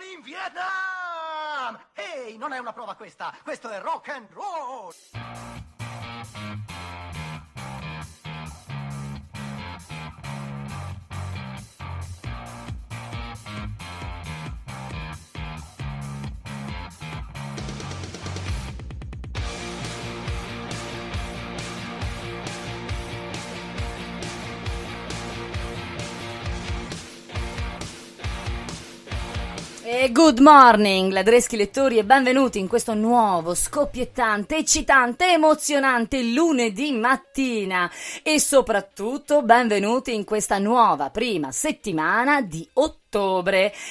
Sono in Vietnam! Ehi, non è una prova questa, questo è rock and roll! E good morning, ladreschi lettori, e benvenuti in questo nuovo, scoppiettante, eccitante, emozionante lunedì mattina. E soprattutto benvenuti in questa nuova prima settimana di ottobre.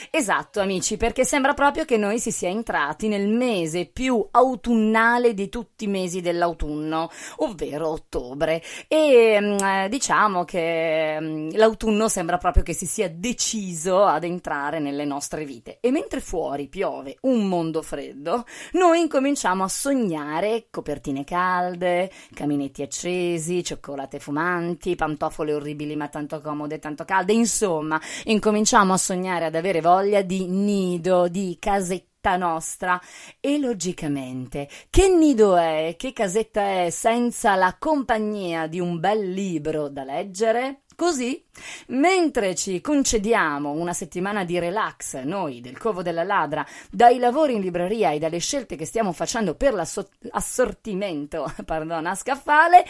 Esatto, amici, perché sembra proprio che noi si sia entrati nel mese più autunnale di tutti i mesi dell'autunno, ovvero ottobre. E mm, diciamo che mm, l'autunno sembra proprio che si sia deciso ad entrare nelle nostre vite. E mentre fuori piove un mondo freddo, noi incominciamo a sognare copertine calde, caminetti accesi, cioccolate fumanti, pantofole orribili ma tanto comode e tanto calde, insomma, incominciamo a sognare ad avere voglia di nido, di casetta nostra e logicamente che nido è, che casetta è senza la compagnia di un bel libro da leggere? Così, mentre ci concediamo una settimana di relax, noi del Covo della Ladra, dai lavori in libreria e dalle scelte che stiamo facendo per l'assortimento pardon, a scaffale,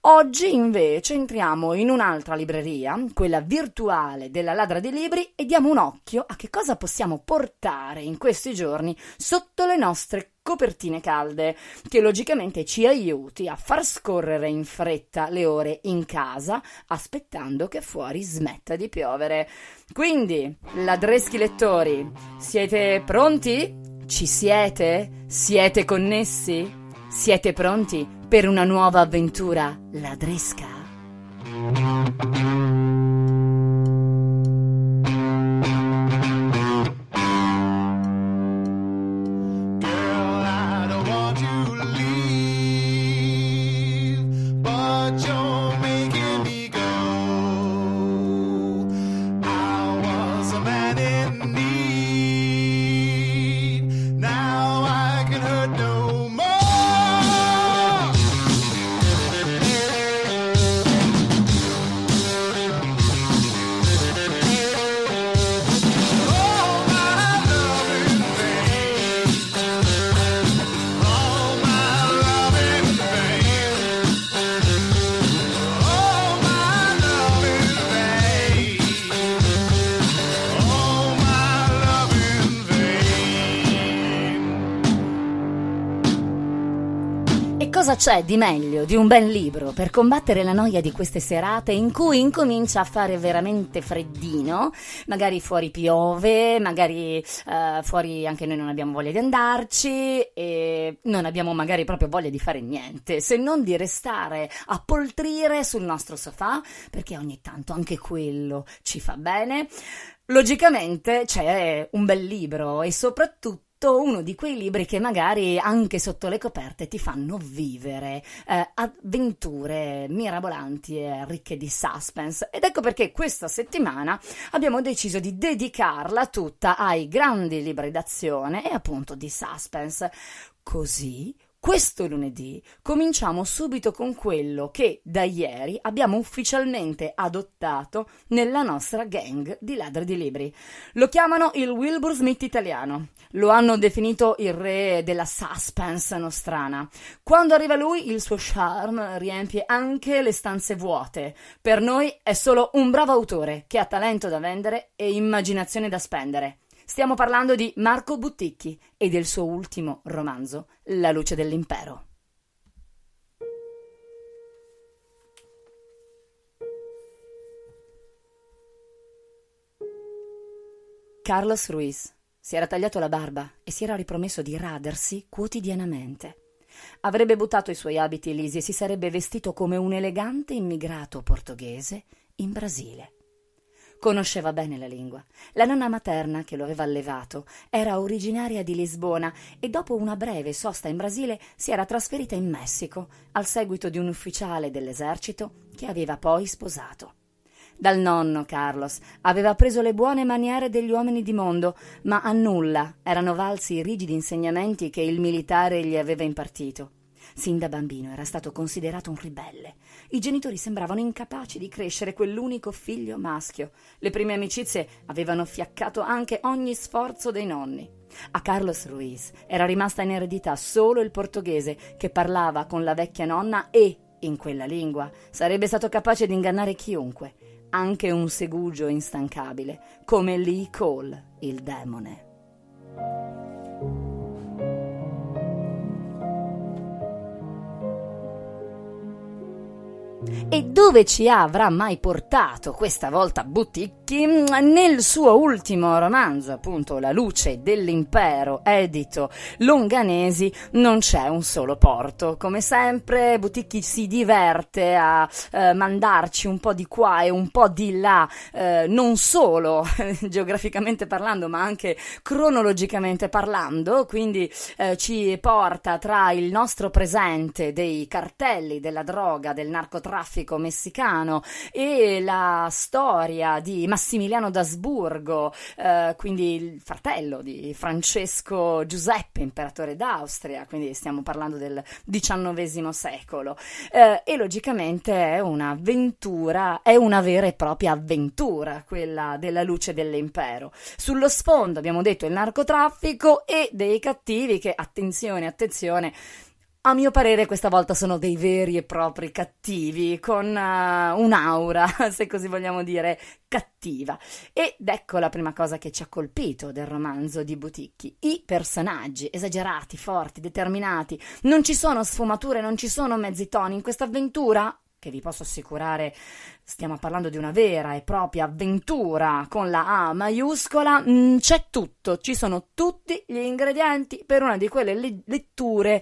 oggi invece entriamo in un'altra libreria, quella virtuale della Ladra dei Libri, e diamo un occhio a che cosa possiamo portare in questi giorni sotto le nostre copertine calde, che logicamente ci aiuti a far scorrere in fretta le ore in casa, aspettando che fuori smetta di piovere. Quindi, ladreschi lettori, siete pronti? Ci siete? Siete connessi? Siete pronti per una nuova avventura ladresca? Cosa c'è di meglio di un bel libro per combattere la noia di queste serate in cui incomincia a fare veramente freddino? Magari fuori piove, magari eh, fuori anche noi non abbiamo voglia di andarci e non abbiamo magari proprio voglia di fare niente, se non di restare a poltrire sul nostro sofà, perché ogni tanto anche quello ci fa bene. Logicamente c'è un bel libro e soprattutto uno di quei libri che magari anche sotto le coperte ti fanno vivere eh, avventure mirabolanti e ricche di suspense. Ed ecco perché questa settimana abbiamo deciso di dedicarla tutta ai grandi libri d'azione e appunto di suspense. Così questo lunedì cominciamo subito con quello che da ieri abbiamo ufficialmente adottato nella nostra gang di ladri di libri. Lo chiamano il Wilbur Smith italiano. Lo hanno definito il re della suspense nostrana. Quando arriva lui, il suo charme riempie anche le stanze vuote. Per noi è solo un bravo autore che ha talento da vendere e immaginazione da spendere. Stiamo parlando di Marco Butticchi e del suo ultimo romanzo, La luce dell'impero. Carlos Ruiz si era tagliato la barba e si era ripromesso di radersi quotidianamente. Avrebbe buttato i suoi abiti lisi e si sarebbe vestito come un elegante immigrato portoghese in Brasile. Conosceva bene la lingua. La nonna materna, che lo aveva allevato, era originaria di Lisbona e dopo una breve sosta in Brasile si era trasferita in Messico, al seguito di un ufficiale dell'esercito che aveva poi sposato. Dal nonno Carlos aveva preso le buone maniere degli uomini di mondo, ma a nulla erano valsi i rigidi insegnamenti che il militare gli aveva impartito. Sin da bambino era stato considerato un ribelle. I genitori sembravano incapaci di crescere quell'unico figlio maschio. Le prime amicizie avevano fiaccato anche ogni sforzo dei nonni. A Carlos Ruiz era rimasta in eredità solo il portoghese, che parlava con la vecchia nonna e, in quella lingua, sarebbe stato capace di ingannare chiunque, anche un segugio instancabile, come Lee Cole, il demone. E dove ci avrà mai portato questa volta Buticchi? Nel suo ultimo romanzo, appunto La luce dell'impero, edito Longanesi, non c'è un solo porto. Come sempre, Buticchi si diverte a eh, mandarci un po' di qua e un po' di là, eh, non solo geograficamente parlando, ma anche cronologicamente parlando. Quindi eh, ci porta tra il nostro presente dei cartelli della droga, del narcotraffico classico messicano e la storia di Massimiliano d'Asburgo, eh, quindi il fratello di Francesco Giuseppe, imperatore d'Austria, quindi stiamo parlando del XIX secolo. Eh, e logicamente è un'avventura, è una vera e propria avventura, quella della luce dell'impero. Sullo sfondo abbiamo detto il narcotraffico e dei cattivi che, attenzione, attenzione, a mio parere questa volta sono dei veri e propri cattivi, con uh, un'aura, se così vogliamo dire, cattiva. Ed ecco la prima cosa che ci ha colpito del romanzo di Buticchi. I personaggi, esagerati, forti, determinati. Non ci sono sfumature, non ci sono mezzi toni in questa avventura che vi posso assicurare stiamo parlando di una vera e propria avventura con la A maiuscola, mm, c'è tutto, ci sono tutti gli ingredienti per una di quelle le- letture.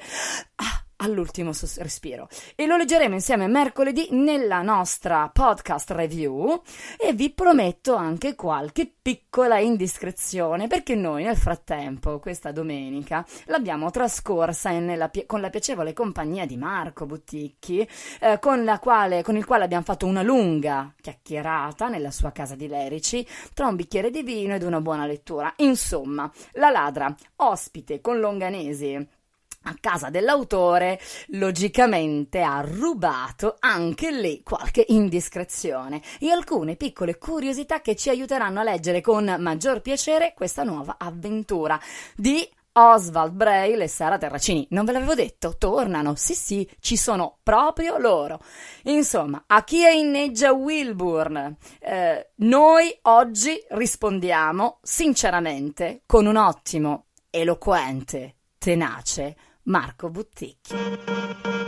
Ah, all'ultimo respiro. E lo leggeremo insieme mercoledì nella nostra podcast review e vi prometto anche qualche piccola indiscrezione perché noi nel frattempo, questa domenica, l'abbiamo trascorsa pi- con la piacevole compagnia di Marco Butticchi, eh, con, quale, con il quale abbiamo fatto una lunga chiacchierata nella sua casa di Lerici tra un bicchiere di vino ed una buona lettura. Insomma, la ladra, ospite con Longanesi a casa dell'autore, logicamente ha rubato anche lì qualche indiscrezione e alcune piccole curiosità che ci aiuteranno a leggere con maggior piacere questa nuova avventura di Oswald Braille e Sara Terracini. Non ve l'avevo detto, tornano. Sì, sì, ci sono proprio loro. Insomma, a chi è inneggia Wilburn? Eh, noi oggi rispondiamo sinceramente con un ottimo, eloquente, tenace Marco Butticchi.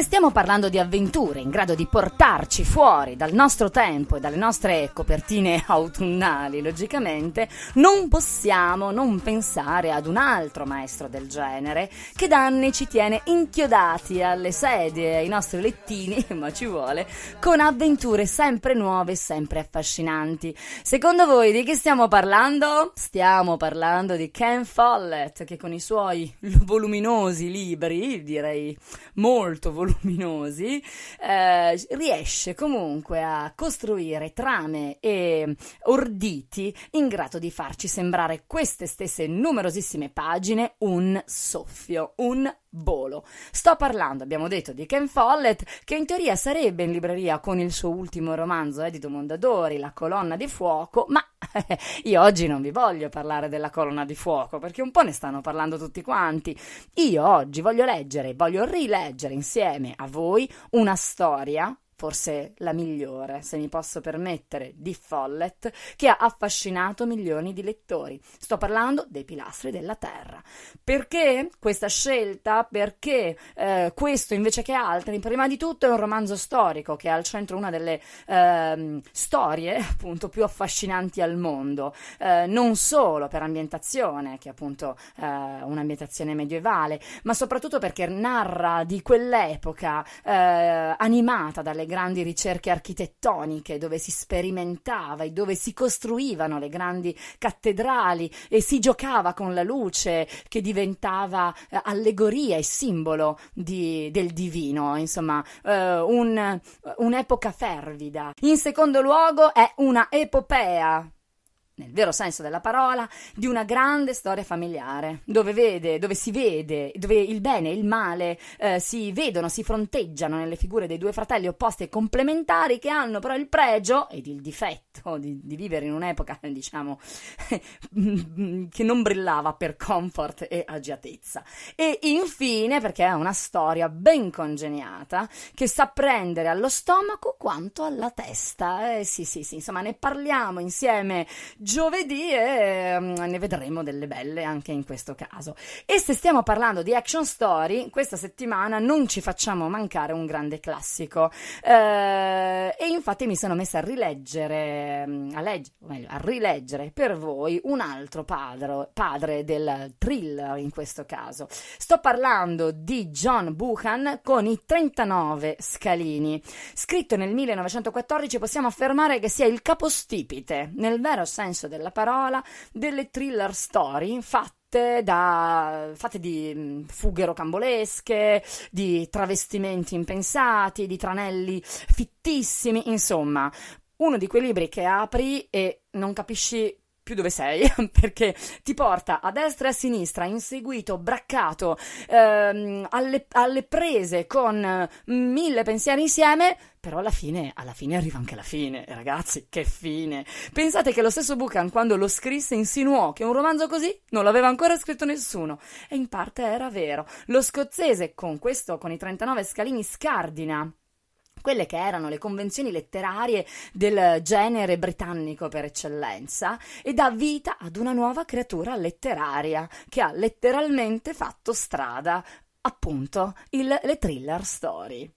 Se stiamo parlando di avventure in grado di portarci fuori dal nostro tempo e dalle nostre copertine autunnali, logicamente, non possiamo non pensare ad un altro maestro del genere che da anni ci tiene inchiodati alle sedie, ai nostri lettini, ma ci vuole, con avventure sempre nuove e sempre affascinanti. Secondo voi di chi stiamo parlando? Stiamo parlando di Ken Follett, che con i suoi voluminosi libri, direi molto voluminosi, voluminosi, eh, riesce comunque a costruire trame e orditi in grado di farci sembrare queste stesse numerosissime pagine un soffio, un volo. Sto parlando, abbiamo detto, di Ken Follett, che in teoria sarebbe in libreria con il suo ultimo romanzo edito Mondadori, La colonna di fuoco, ma io oggi non vi voglio parlare della colonna di fuoco, perché un po' ne stanno parlando tutti quanti. Io oggi voglio leggere, voglio rileggere insieme a voi una storia forse la migliore, se mi posso permettere, di Follett, che ha affascinato milioni di lettori. Sto parlando dei pilastri della Terra. Perché questa scelta? Perché eh, questo invece che altri? Prima di tutto è un romanzo storico che ha al centro una delle eh, storie appunto più affascinanti al mondo, eh, non solo per ambientazione, che è appunto eh, un'ambientazione medievale, ma soprattutto perché narra di quell'epoca eh, animata dalle grandi ricerche architettoniche dove si sperimentava e dove si costruivano le grandi cattedrali e si giocava con la luce che diventava eh, allegoria e simbolo di, del divino, insomma, eh, un, un'epoca fervida. In secondo luogo è una epopea nel vero senso della parola, di una grande storia familiare, dove, vede, dove si vede, dove il bene e il male eh, si vedono, si fronteggiano nelle figure dei due fratelli opposti e complementari che hanno però il pregio ed il difetto di, di vivere in un'epoca, diciamo, che non brillava per comfort e agiatezza. E infine, perché è una storia ben congeniata, che sa prendere allo stomaco quanto alla testa. Eh, sì, sì, sì, insomma, ne parliamo insieme giovedì e um, ne vedremo delle belle anche in questo caso. E se stiamo parlando di action story, questa settimana non ci facciamo mancare un grande classico. Eh, e infatti mi sono messa a rileggere, a, legge, meglio, a rileggere per voi un altro padre, padre del thriller in questo caso. Sto parlando di John Buchan con i 39 scalini. Scritto nel 1914 possiamo affermare che sia il capostipite, nel vero senso senso della parola, delle thriller story fatte da, fatte di mm, fughe rocambolesche, di travestimenti impensati, di tranelli fittissimi, insomma, uno di quei libri che apri e non capisci più dove sei, perché ti porta a destra e a sinistra, inseguito, braccato, ehm, alle, alle, prese con mille pensieri insieme, però alla fine, alla fine arriva anche la fine, ragazzi, che fine. Pensate che lo stesso Buchan, quando lo scrisse, insinuò che un romanzo così non l'aveva ancora scritto nessuno, e in parte era vero. Lo scozzese, con questo, con i 39 scalini, scardina quelle che erano le convenzioni letterarie del genere britannico per eccellenza e dà vita ad una nuova creatura letteraria che ha letteralmente fatto strada, appunto, il, le thriller story.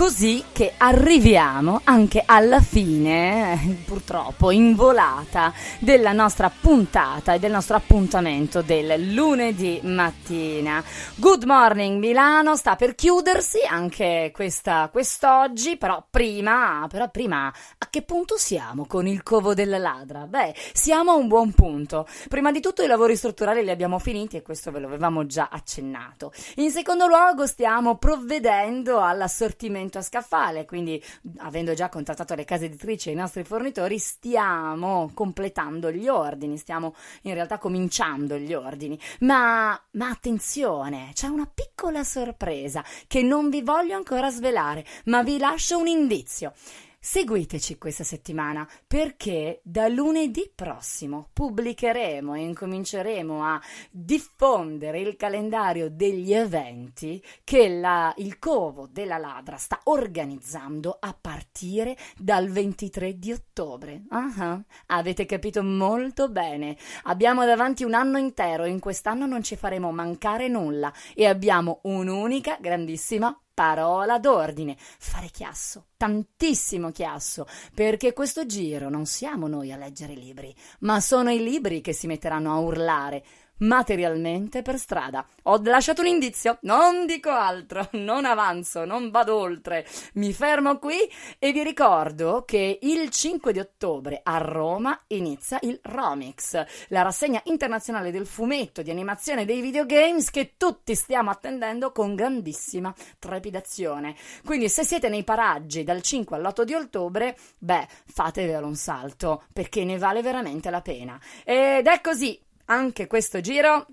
Così che arriviamo anche alla fine, purtroppo in volata, della nostra puntata e del nostro appuntamento del lunedì mattina. Good morning Milano, sta per chiudersi anche questa, quest'oggi, però prima, però prima, a che punto siamo con il covo della ladra? Beh, siamo a un buon punto. Prima di tutto i lavori strutturali li abbiamo finiti e questo ve lo avevamo già accennato. In secondo luogo stiamo provvedendo all'assortimento momento a scaffale, quindi avendo già contattato le case editrici e i nostri fornitori, stiamo completando gli ordini, stiamo in realtà cominciando gli ordini. Ma, ma attenzione, c'è una piccola sorpresa che non vi voglio ancora svelare, ma vi lascio un indizio. Seguiteci questa settimana perché da lunedì prossimo pubblicheremo e incominceremo a diffondere il calendario degli eventi che la, il Covo della Ladra sta organizzando a partire dal 23 di ottobre. Uh-huh. Avete capito molto bene. Abbiamo davanti un anno intero in quest'anno non ci faremo mancare nulla e abbiamo un'unica grandissima parola d'ordine, fare chiasso, tantissimo chiasso, perché questo giro non siamo noi a leggere libri, ma sono i libri che si metteranno a urlare materialmente per strada. Ho lasciato un indizio, non dico altro, non avanzo, non vado oltre, mi fermo qui e vi ricordo che il 5 di ottobre a Roma inizia il Romix, la rassegna internazionale del fumetto di animazione dei videogames che tutti stiamo attendendo con grandissima trepidazione. Quindi se siete nei paraggi dal 5 all'8 di ottobre, beh, fatevelo un salto perché ne vale veramente la pena. Ed è così anche questo giro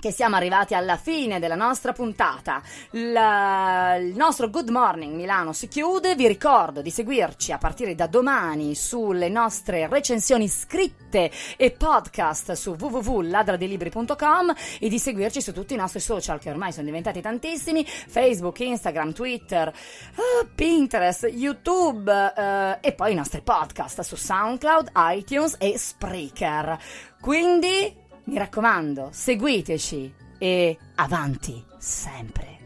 che siamo arrivati alla fine della nostra puntata. La, il nostro Good Morning Milano si chiude. Vi ricordo di seguirci a partire da domani sulle nostre recensioni scritte e podcast su www.ladradelibri.com e di seguirci su tutti i nostri social che ormai sono diventati tantissimi: Facebook, Instagram, Twitter, uh, Pinterest, YouTube uh, e poi i nostri podcast su SoundCloud, iTunes e Spreaker. Quindi mi raccomando, seguiteci e avanti sempre.